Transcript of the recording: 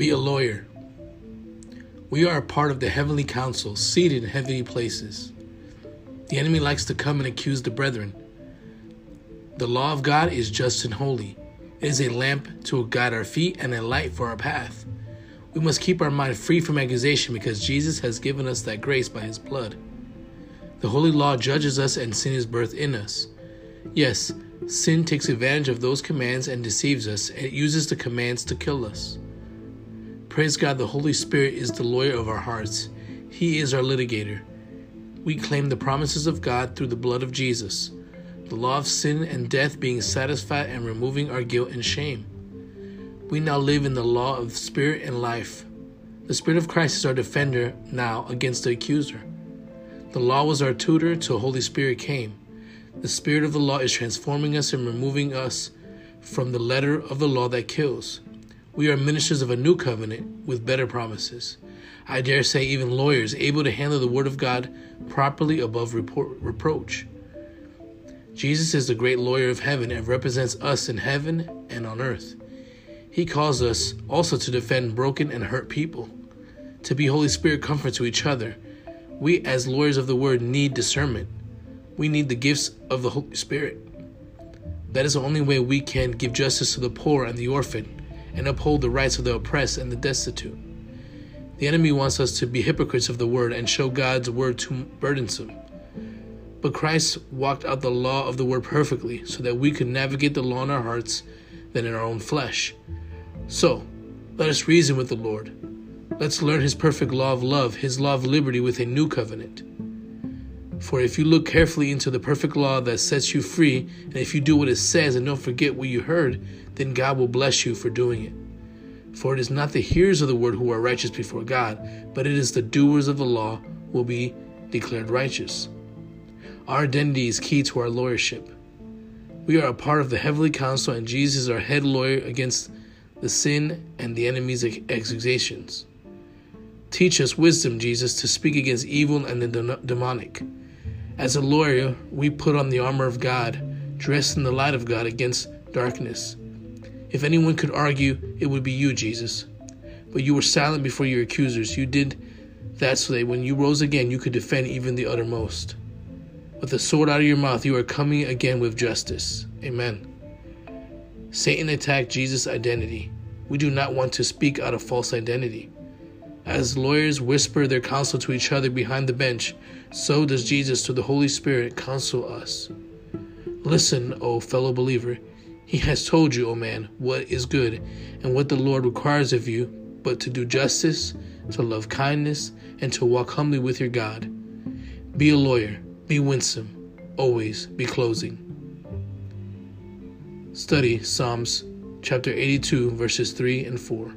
Be a lawyer. We are a part of the heavenly council, seated in heavenly places. The enemy likes to come and accuse the brethren. The law of God is just and holy. It is a lamp to guide our feet and a light for our path. We must keep our mind free from accusation because Jesus has given us that grace by his blood. The holy law judges us and sin is birthed in us. Yes, sin takes advantage of those commands and deceives us, and it uses the commands to kill us. Praise God, the Holy Spirit is the lawyer of our hearts. He is our litigator. We claim the promises of God through the blood of Jesus, the law of sin and death being satisfied and removing our guilt and shame. We now live in the law of spirit and life. The Spirit of Christ is our defender now against the accuser. The law was our tutor till Holy Spirit came. The Spirit of the law is transforming us and removing us from the letter of the law that kills. We are ministers of a new covenant with better promises. I dare say, even lawyers able to handle the Word of God properly above reproach. Jesus is the great lawyer of heaven and represents us in heaven and on earth. He calls us also to defend broken and hurt people, to be Holy Spirit comfort to each other. We, as lawyers of the word, need discernment. We need the gifts of the Holy Spirit. That is the only way we can give justice to the poor and the orphan and uphold the rights of the oppressed and the destitute. The enemy wants us to be hypocrites of the word and show God's word too burdensome. But Christ walked out the law of the word perfectly so that we could navigate the law in our hearts than in our own flesh. So, let us reason with the Lord. Let's learn his perfect law of love, his law of liberty with a new covenant. For if you look carefully into the perfect law that sets you free, and if you do what it says and don't forget what you heard, then God will bless you for doing it. For it is not the hearers of the word who are righteous before God, but it is the doers of the law who will be declared righteous. Our identity is key to our lawyership. We are a part of the heavenly council, and Jesus is our head lawyer against the sin and the enemy's accusations. Teach us wisdom, Jesus, to speak against evil and the demonic. As a lawyer, we put on the armor of God, dressed in the light of God against darkness. If anyone could argue, it would be you, Jesus. But you were silent before your accusers. You did that so that when you rose again, you could defend even the uttermost. With the sword out of your mouth, you are coming again with justice. Amen. Satan attacked Jesus' identity. We do not want to speak out of false identity. As lawyers whisper their counsel to each other behind the bench, so does Jesus to the Holy Spirit counsel us. Listen, O fellow believer. He has told you, O man, what is good and what the Lord requires of you, but to do justice, to love kindness, and to walk humbly with your God. Be a lawyer, be winsome, always be closing. Study Psalms chapter 82, verses 3 and 4.